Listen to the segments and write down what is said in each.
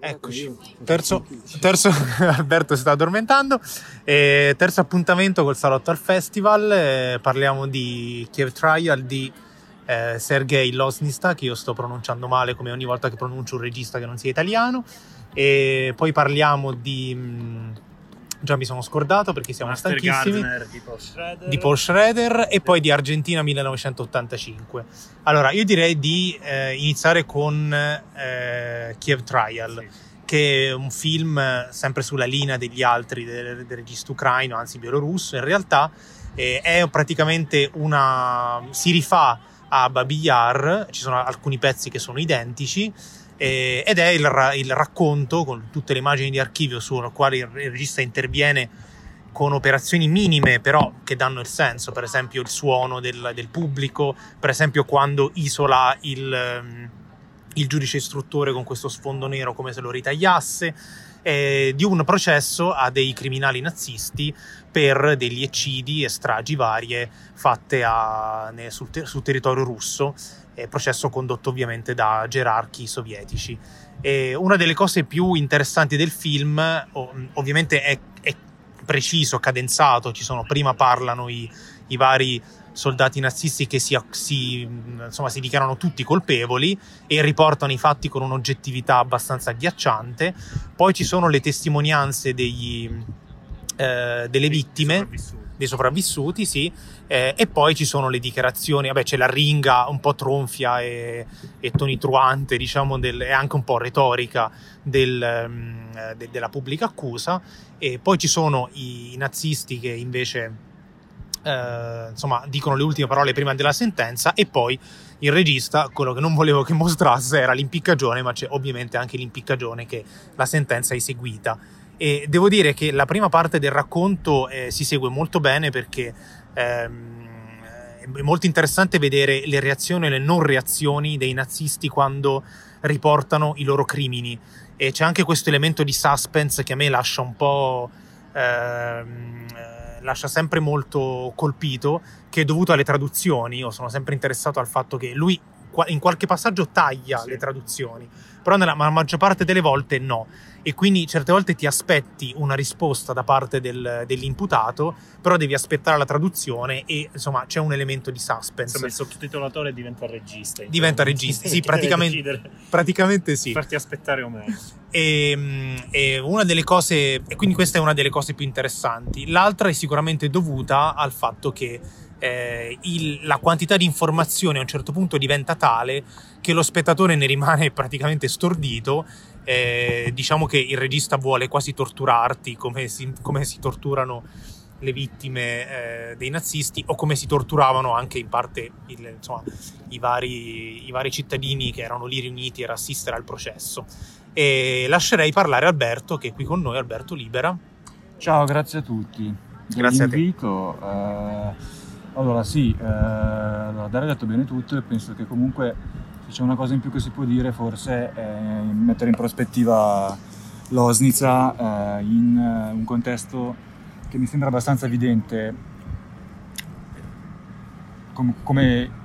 Eccoci, terzo, terzo Alberto si sta addormentando, eh, terzo appuntamento col Salotto al Festival, eh, parliamo di Kiev Trial di eh, Sergei Losnista, che io sto pronunciando male come ogni volta che pronuncio un regista che non sia italiano, e poi parliamo di... Mh, già mi sono scordato perché siamo Master stanchissimi. Gardner di Paul Schrader. Di Paul Schrader e poi di Argentina 1985. Allora, io direi di eh, iniziare con eh, Kiev Trial, Sì. che è un film eh, sempre sulla linea degli altri del, del regista ucraino, anzi bielorusso. In realtà eh, è praticamente una. si rifà a Babi Yar, ci sono alcuni pezzi che sono identici. Eh, ed è il, ra- il racconto con tutte le immagini di archivio sulle quali il il regista interviene con operazioni minime però che danno il senso, per esempio il suono del, del pubblico, per esempio quando isola il, ehm, il giudice istruttore con questo sfondo nero come se lo ritagliasse, eh, di un processo a dei criminali nazisti per degli eccidi e stragi varie fatte a- ne- sul, ter- sul territorio russo, eh, processo condotto ovviamente da gerarchi sovietici. E una delle cose più interessanti del film, o- ovviamente, è, è preciso, cadenzato. Ci sono prima parlano i, i vari soldati nazisti che si, si, insomma, si dichiarano tutti colpevoli e riportano i fatti con un'oggettività abbastanza agghiacciante. Poi ci sono le testimonianze degli, eh, delle vittime dei sopravvissuti, sì, eh, e poi ci sono le dichiarazioni, vabbè c'è la ringa un po' tronfia e, e tonitruante, diciamo, del, e anche un po' retorica del, mm, de- della pubblica accusa, e poi ci sono i, i nazisti che invece eh, insomma dicono le ultime parole prima della sentenza e poi il regista, quello che non volevo che mostrasse era l'impiccagione, ma c'è ovviamente anche l'impiccagione che la sentenza è eseguita. E devo dire che la prima parte del racconto eh, si segue molto bene perché ehm, è molto interessante vedere le reazioni e le non reazioni dei nazisti quando riportano i loro crimini. E c'è anche questo elemento di suspense che a me lascia un po'. ehm, eh, lascia sempre molto colpito, che è dovuto alle traduzioni. Io sono sempre interessato al fatto che lui in qualche passaggio taglia Sì. le traduzioni, però nella ma- maggior parte delle volte no. E quindi certe volte ti aspetti una risposta da parte del- dell'imputato, però devi aspettare la traduzione e insomma c'è un elemento di suspense. Insomma, il sottotitolatore diventa regista. Diventa regista, sì, praticamente- Praticamente sì. Farti aspettare o meno. E, mm, e una delle cose, e quindi questa è una delle cose più interessanti. L'altra è sicuramente dovuta al fatto che eh, il- la quantità di informazioni a un certo punto diventa tale che lo spettatore ne rimane praticamente stordito. Eh, diciamo che il regista vuole quasi torturarti come si, come si torturano le vittime eh, dei nazisti o come si torturavano anche in parte il- insomma, i, vari, i vari cittadini che erano lì riuniti per assistere al processo. E lascerei parlare Alberto, che è qui con noi, Alberto Libera. Ciao, grazie a tutti Grazie a te. Eh, allora, sì, eh, allora, Dario ha detto bene tutto e penso che comunque se c'è una cosa in più che si può dire forse è mettere in prospettiva Losnica eh, in eh, un contesto che mi sembra abbastanza evidente. Com- come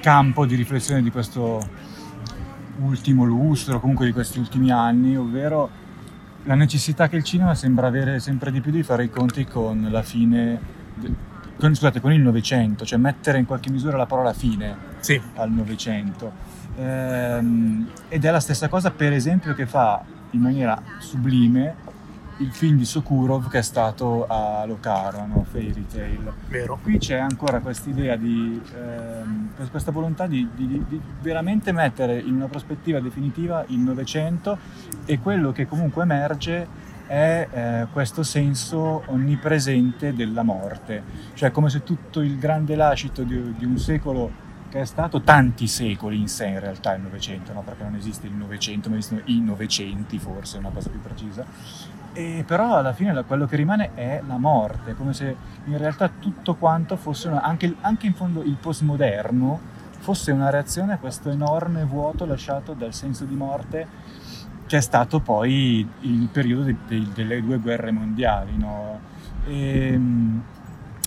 campo di riflessione di questo ultimo lustro, comunque di questi ultimi anni, ovvero la necessità che il cinema sembra avere sempre di più di fare i conti con la fine, con, scusate, con il Novecento, cioè mettere in qualche misura la parola fine Sì, al Novecento. Ehm, ed è la stessa cosa, per esempio, che fa in maniera sublime il film di Sokurov che è stato a Locarno, no? Fairy Tale. vero. Qui c'è ancora questa idea di, ehm, questa volontà di, di- di veramente mettere in una prospettiva definitiva il Novecento e quello che comunque emerge è eh, questo senso onnipresente della morte, cioè come se tutto il grande lascito di, di un secolo che è stato tanti secoli in sé in realtà il Novecento, no? perché non esiste il Novecento, ma esistono i Novecenti forse, è una cosa più precisa, e però alla fine quello che rimane è la morte, come se in realtà tutto quanto fosse, una- anche, anche in fondo il postmoderno, fosse una reazione a questo enorme vuoto lasciato dal senso di morte che è stato poi il periodo de- de- delle due guerre mondiali. no? Ehm,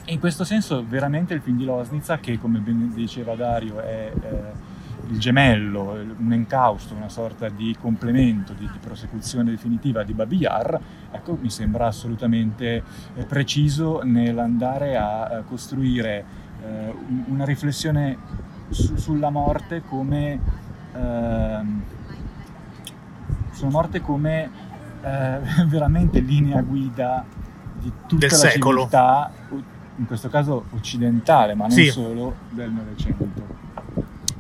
E in questo senso veramente il film di Losnitsa, che come ben diceva Dario è eh, il gemello, un encausto, una sorta di complemento, di, di prosecuzione definitiva di Babi Yar, ecco, mi sembra assolutamente eh, preciso nell'andare a, costruire eh, una riflessione su, sulla morte come ehm, sulla morte come eh, veramente linea guida di tutta Del la secolo. civiltà, in questo caso occidentale, ma non Sì. solo del Novecento.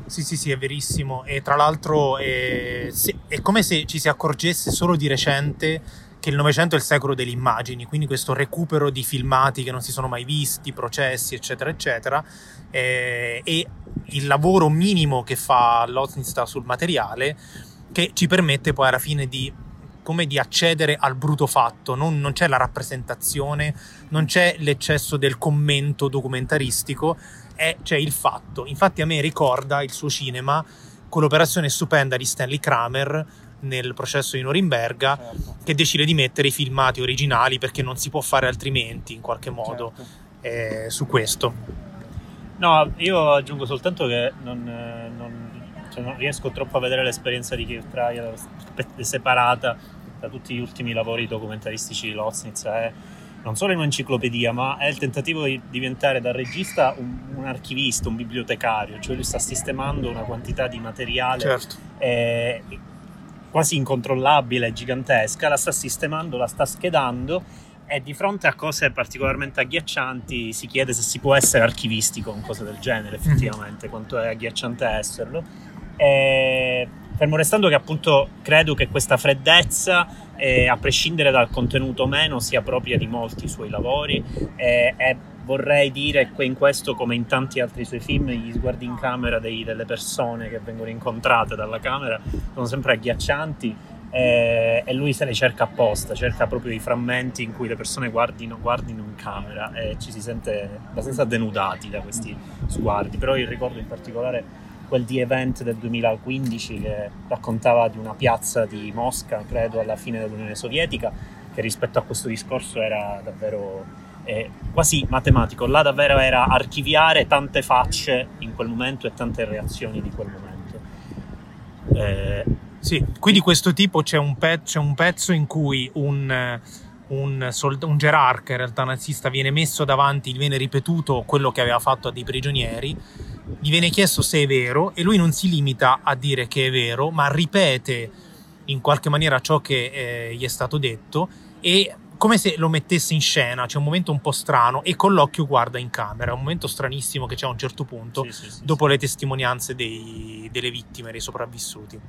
Sì, sì, sì, è verissimo. E tra l'altro è, sì, è come se ci si accorgesse solo di recente che il Novecento è il secolo delle immagini, quindi questo recupero di filmati che non si sono mai visti, processi, eccetera, eccetera. eh, e il lavoro minimo che fa Loznitz sul materiale che ci permette poi alla fine di come di accedere al bruto fatto, non, non c'è la rappresentazione, non c'è l'eccesso del commento documentaristico, è, c'è il fatto. Infatti a me ricorda il suo cinema con l'operazione stupenda di Stanley Kramer nel processo di Norimberga Certo, che decide di mettere i filmati originali perché non si può fare altrimenti in qualche modo certo. eh, su questo. No, io aggiungo soltanto che non, eh, non- cioè, non riesco troppo a vedere l'esperienza di Keith Trial separata da tutti gli ultimi lavori documentaristici di Loznitz. È non solo un'enciclopedia, ma è il tentativo di diventare da regista un, un archivista, un bibliotecario, cioè lui sta sistemando una quantità di materiale Certo. eh, quasi incontrollabile, gigantesca, la sta sistemando, la sta schedando e di fronte a cose particolarmente agghiaccianti si chiede se si può essere archivisti con cose del genere effettivamente, quanto è agghiacciante esserlo. E, fermo restando che appunto credo che questa freddezza, eh, a prescindere dal contenuto o meno, sia propria di molti suoi lavori eh, e vorrei dire che in questo come in tanti altri suoi film gli sguardi in camera dei- delle persone che vengono incontrate dalla camera sono sempre agghiaccianti eh, e lui se le cerca apposta, cerca proprio i frammenti in cui le persone guardino, guardino in camera e ci si sente abbastanza denudati da questi sguardi, però io ricordo in particolare quel The Event del 2015 che raccontava di una piazza di Mosca, credo alla fine dell'Unione Sovietica, che rispetto a questo discorso era davvero eh, quasi matematico. Là davvero era archiviare tante facce in quel momento e tante reazioni di quel momento. Eh, Sì, qui di questo tipo c'è un, pe- c'è un pezzo in cui un, un, sold- un gerarca, in realtà nazista, viene messo davanti, viene ripetuto quello che aveva fatto a dei prigionieri, gli viene chiesto se è vero e lui non si limita a dire che è vero, ma ripete in qualche maniera ciò che eh, gli è stato detto e come se lo mettesse in scena, c'è un momento un po' strano e con l'occhio guarda in camera, è un momento stranissimo che c'è a un certo punto sì, sì, sì, dopo le testimonianze dei- delle vittime, dei sopravvissuti.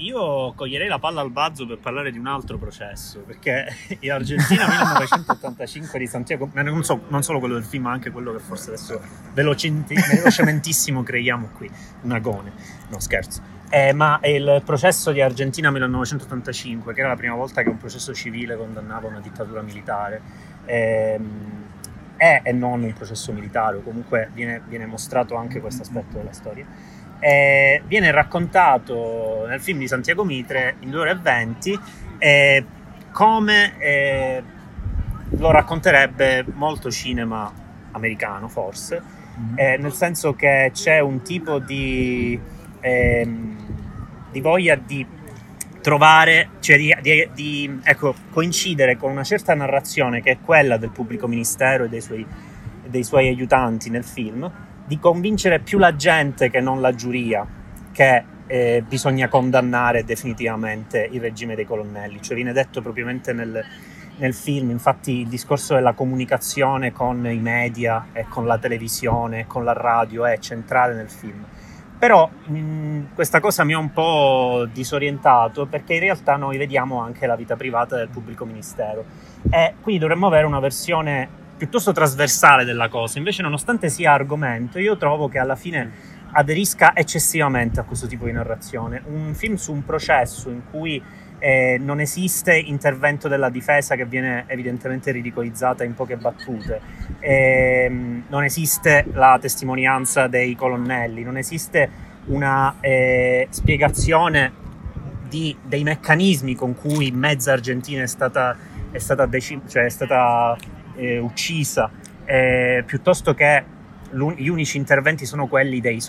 Io coglierei la palla al balzo per parlare di un altro processo, perché in Argentina 1985 di Santiago, non, so- non solo quello del film, ma anche quello che forse adesso velocementissimo creiamo qui, un agone, no scherzo. Eh, ma il processo di Argentina 1985, che era la prima volta che un processo civile condannava una dittatura militare, ehm, è e non un processo militare, o comunque viene, viene mostrato anche questo aspetto della storia. Eh, viene raccontato nel film di Santiago Mitre in 2 ore e 20 eh, come eh, lo racconterebbe molto cinema americano forse Mhm. eh, nel senso che c'è un tipo di, ehm, di voglia di trovare, cioè di, di- di, ecco, coincidere con una certa narrazione che è quella del pubblico ministero e dei suoi, dei suoi aiutanti nel film, di convincere più la gente che non la giuria che eh, bisogna condannare definitivamente il regime dei colonnelli. Cioè viene detto propriamente nel, nel film, infatti il discorso della comunicazione con i media e con la televisione con la radio è centrale nel film. Però mh, questa cosa mi ha un po' disorientato perché in realtà noi vediamo anche la vita privata del pubblico ministero e quindi dovremmo avere una versione piuttosto trasversale della cosa. Invece, nonostante sia argomento, io trovo che alla fine aderisca eccessivamente a questo tipo di narrazione. Un film su un processo in cui eh, non esiste intervento della difesa che viene evidentemente ridicolizzata in poche battute, ehm, non esiste la testimonianza dei colonnelli, non esiste una eh, spiegazione di- dei meccanismi con cui mezza Argentina è stata, è stata, deci- cioè è stata eh, uccisa eh, piuttosto che gli unici interventi sono quelli dei,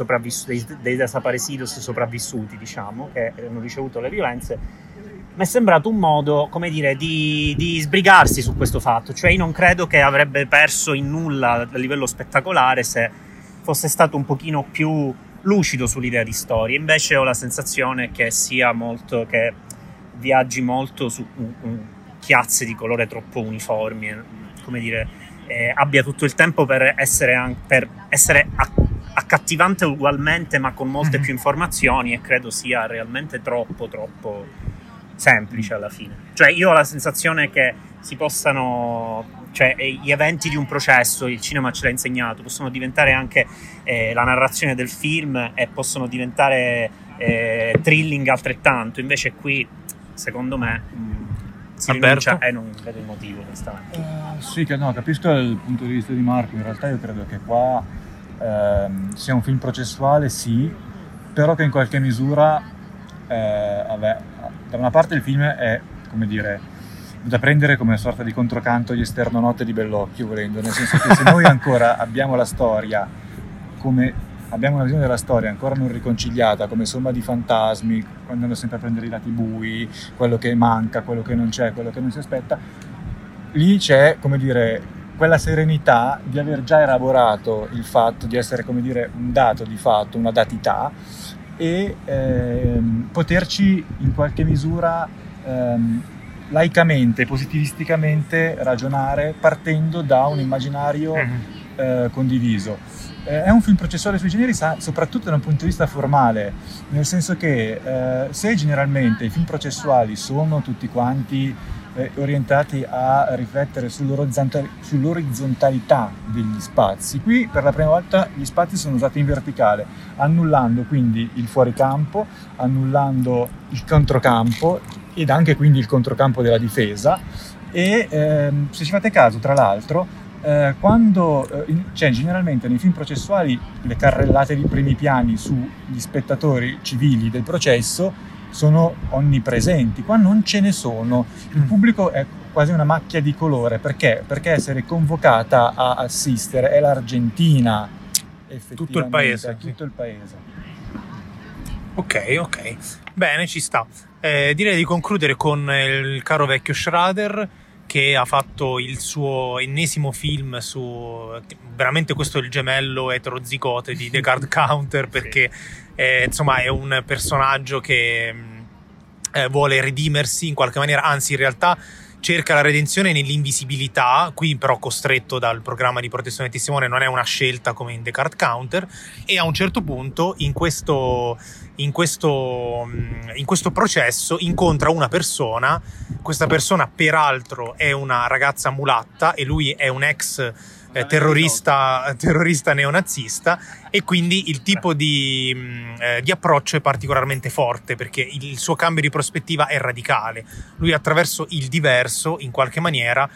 dei, dei desaparecidos sopravvissuti, diciamo, che hanno ricevuto le violenze, mi è sembrato un modo, come dire, di, di, sbrigarsi su questo fatto. Cioè, io non credo che avrebbe perso in nulla a livello spettacolare se fosse stato un pochino più lucido sull'idea di storia. Invece ho la sensazione che sia molto, che viaggi molto su un, un chiazze di colore troppo uniformi, come dire, eh, abbia tutto il tempo per essere, per essere accattivante ugualmente, ma con molte mm-hmm. più informazioni e credo sia realmente troppo, troppo semplice alla fine. Cioè io ho la sensazione che si possano cioè gli eventi di un processo, il cinema ce l'ha insegnato, possono diventare anche eh, la narrazione del film e possono diventare eh, thrilling altrettanto, invece qui secondo me si rinuncia e non vedo il motivo onestamente. Uh, sì, che no, capisco il punto di vista di Marco, in realtà io credo che qua ehm, sia un film processuale, sì, però che in qualche misura, eh, vabbè, da una parte il film è, come dire, da prendere come una sorta di controcanto gli esternonotte di Bellocchio, volendo, nel senso che se noi ancora abbiamo la storia come abbiamo una visione della storia ancora non riconciliata come somma di fantasmi, andando sempre a prendere i lati bui, quello che manca, quello che non c'è, quello che non si aspetta, lì c'è, come dire, quella serenità di aver già elaborato il fatto di essere, come dire, un dato di fatto, una datità e ehm, poterci in qualche misura ehm, laicamente, positivisticamente ragionare partendo da un immaginario mm-hmm. eh, condiviso. Eh, è un film processuale sui generi soprattutto da un punto di vista formale, nel senso che eh, se generalmente i film processuali sono tutti quanti eh, orientati a riflettere sull'orizzontalità degli spazi, qui per la prima volta gli spazi sono usati in verticale, annullando quindi il fuoricampo, annullando il controcampo ed anche quindi il controcampo della difesa e ehm, se ci fate caso tra l'altro eh, quando, eh, cioè generalmente nei film processuali le carrellate di primi piani sugli spettatori civili del processo sono onnipresenti, qua non ce ne sono, il mm. pubblico è quasi una macchia di colore, perché? Perché essere convocata a assistere è l'Argentina, tutto il paese. Tutto il paese. Ok, ok, bene, ci sta. Eh, direi di concludere con il caro vecchio Schrader che ha fatto il suo ennesimo film su veramente questo è il gemello eterozigote di The Card Counter perché eh, insomma è un personaggio che mm, eh, vuole redimersi in qualche maniera anzi in realtà cerca la redenzione nell'invisibilità, qui però costretto dal programma di protezione testimone, non è una scelta come in The Card Counter, e a un certo punto in questo, in questo, mm, in questo processo incontra una persona, questa persona peraltro è una ragazza mulatta e lui è un ex eh, terrorista, terrorista neonazista e quindi il tipo di, eh, di, approccio è particolarmente forte perché il suo cambio di prospettiva è radicale. Lui attraverso il diverso, in qualche maniera,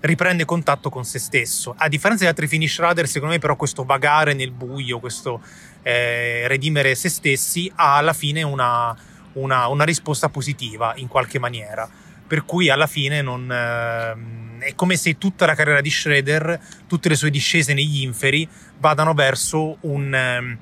riprende contatto con se stesso. A differenza di altri finish rider, secondo me però questo vagare nel buio, questo eh, redimere se stessi, ha alla fine una, una, una risposta positiva in qualche maniera. Per cui alla fine non... È come se tutta la carriera di Schroeder, tutte le sue discese negli inferi, vadano verso un, ehm,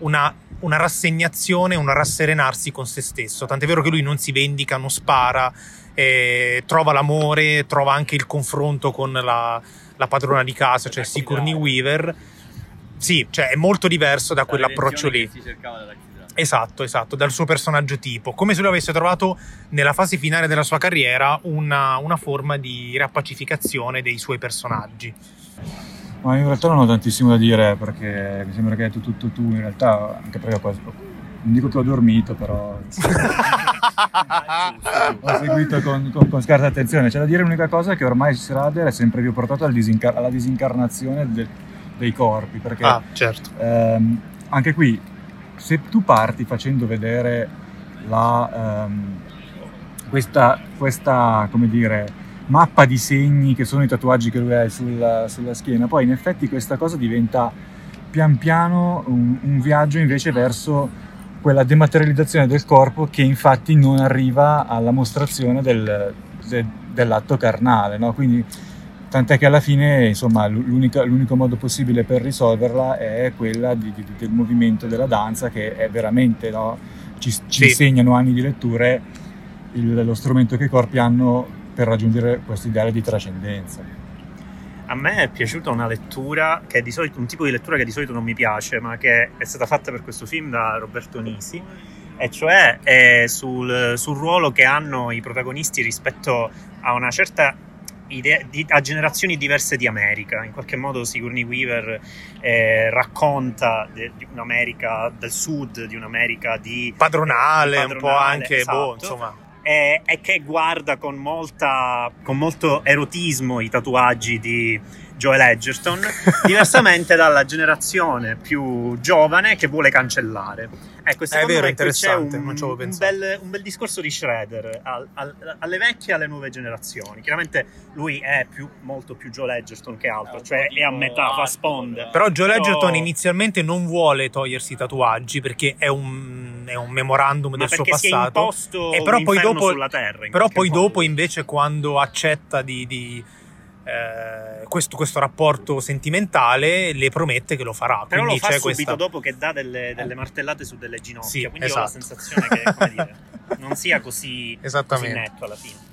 una, una, rassegnazione, un rasserenarsi con se stesso. Tant'è vero che lui non si vendica, non spara, eh, trova l'amore, trova anche il confronto con la, la padrona di casa, cioè Sigourney Weaver. Sì, cioè è molto diverso da quell'approccio lì. Si cercava da Esatto, esatto, dal suo personaggio tipo, come se lui avesse trovato nella fase finale della sua carriera una, una forma di riappacificazione dei suoi personaggi. Ma in realtà non ho tantissimo da dire perché mi sembra che hai detto tutto tu, in realtà anche perché ho quasi, non dico che ho dormito, però ho seguito con, con, con, scarsa attenzione. C'è da dire l'unica cosa che ormai Schrader è sempre più portato al disincar- alla disincarnazione del, dei corpi, perché ah, certo. ehm, anche qui se tu parti facendo vedere la, um, questa, questa, come dire, mappa di segni che sono i tatuaggi che lui ha sulla, sulla schiena, poi in effetti questa cosa diventa pian piano un, un viaggio invece verso quella dematerializzazione del corpo che infatti non arriva alla mostrazione del, de, dell'atto carnale, no? quindi Tant'è che alla fine, insomma, l'unico modo possibile per risolverla è quella di, di, del movimento della danza, che è veramente, no? ci, ci sì. insegnano anni di letture il, lo strumento che i corpi hanno per raggiungere questo ideale di trascendenza. A me è piaciuta una lettura, che di solito, un tipo di lettura che di solito non mi piace, ma che è stata fatta per questo film da Roberto Nisi, e cioè sul, sul ruolo che hanno i protagonisti rispetto a una certa idee, di, a generazioni diverse di America. In qualche modo Sigourney Weaver eh, racconta de, di un'America del sud, di un'America di padronale, padronale un po' anche, boh, esatto. boh, insomma. E, e, che guarda con, molta, con molto erotismo i tatuaggi di Joel Edgerton, diversamente dalla generazione più giovane che vuole cancellare. Ecco, è vero, interessante, un, non ci avevo pensato. Un bel, un bel discorso di Shredder al, al, alle vecchie e alle nuove generazioni. Chiaramente lui è più, molto più Joel Edgerton che altro, cioè è a metà, fa sponde. Però Joel Però... Edgerton inizialmente non vuole togliersi i tatuaggi perché è un, è un memorandum Ma del suo passato. e però poi dopo, terra, però poi dopo invece quando accetta di, di eh, questo, questo, rapporto sentimentale le promette che lo farà. Però Quindi lo fa c'è subito questa... dopo che dà delle, delle, martellate su delle ginocchia. Sì, quindi esatto. ho la esatto. sensazione che come dire, non sia così, così netto alla fine.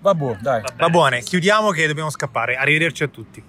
Va buono, dai. Va, Va buone, chiudiamo che dobbiamo scappare. Arrivederci a tutti.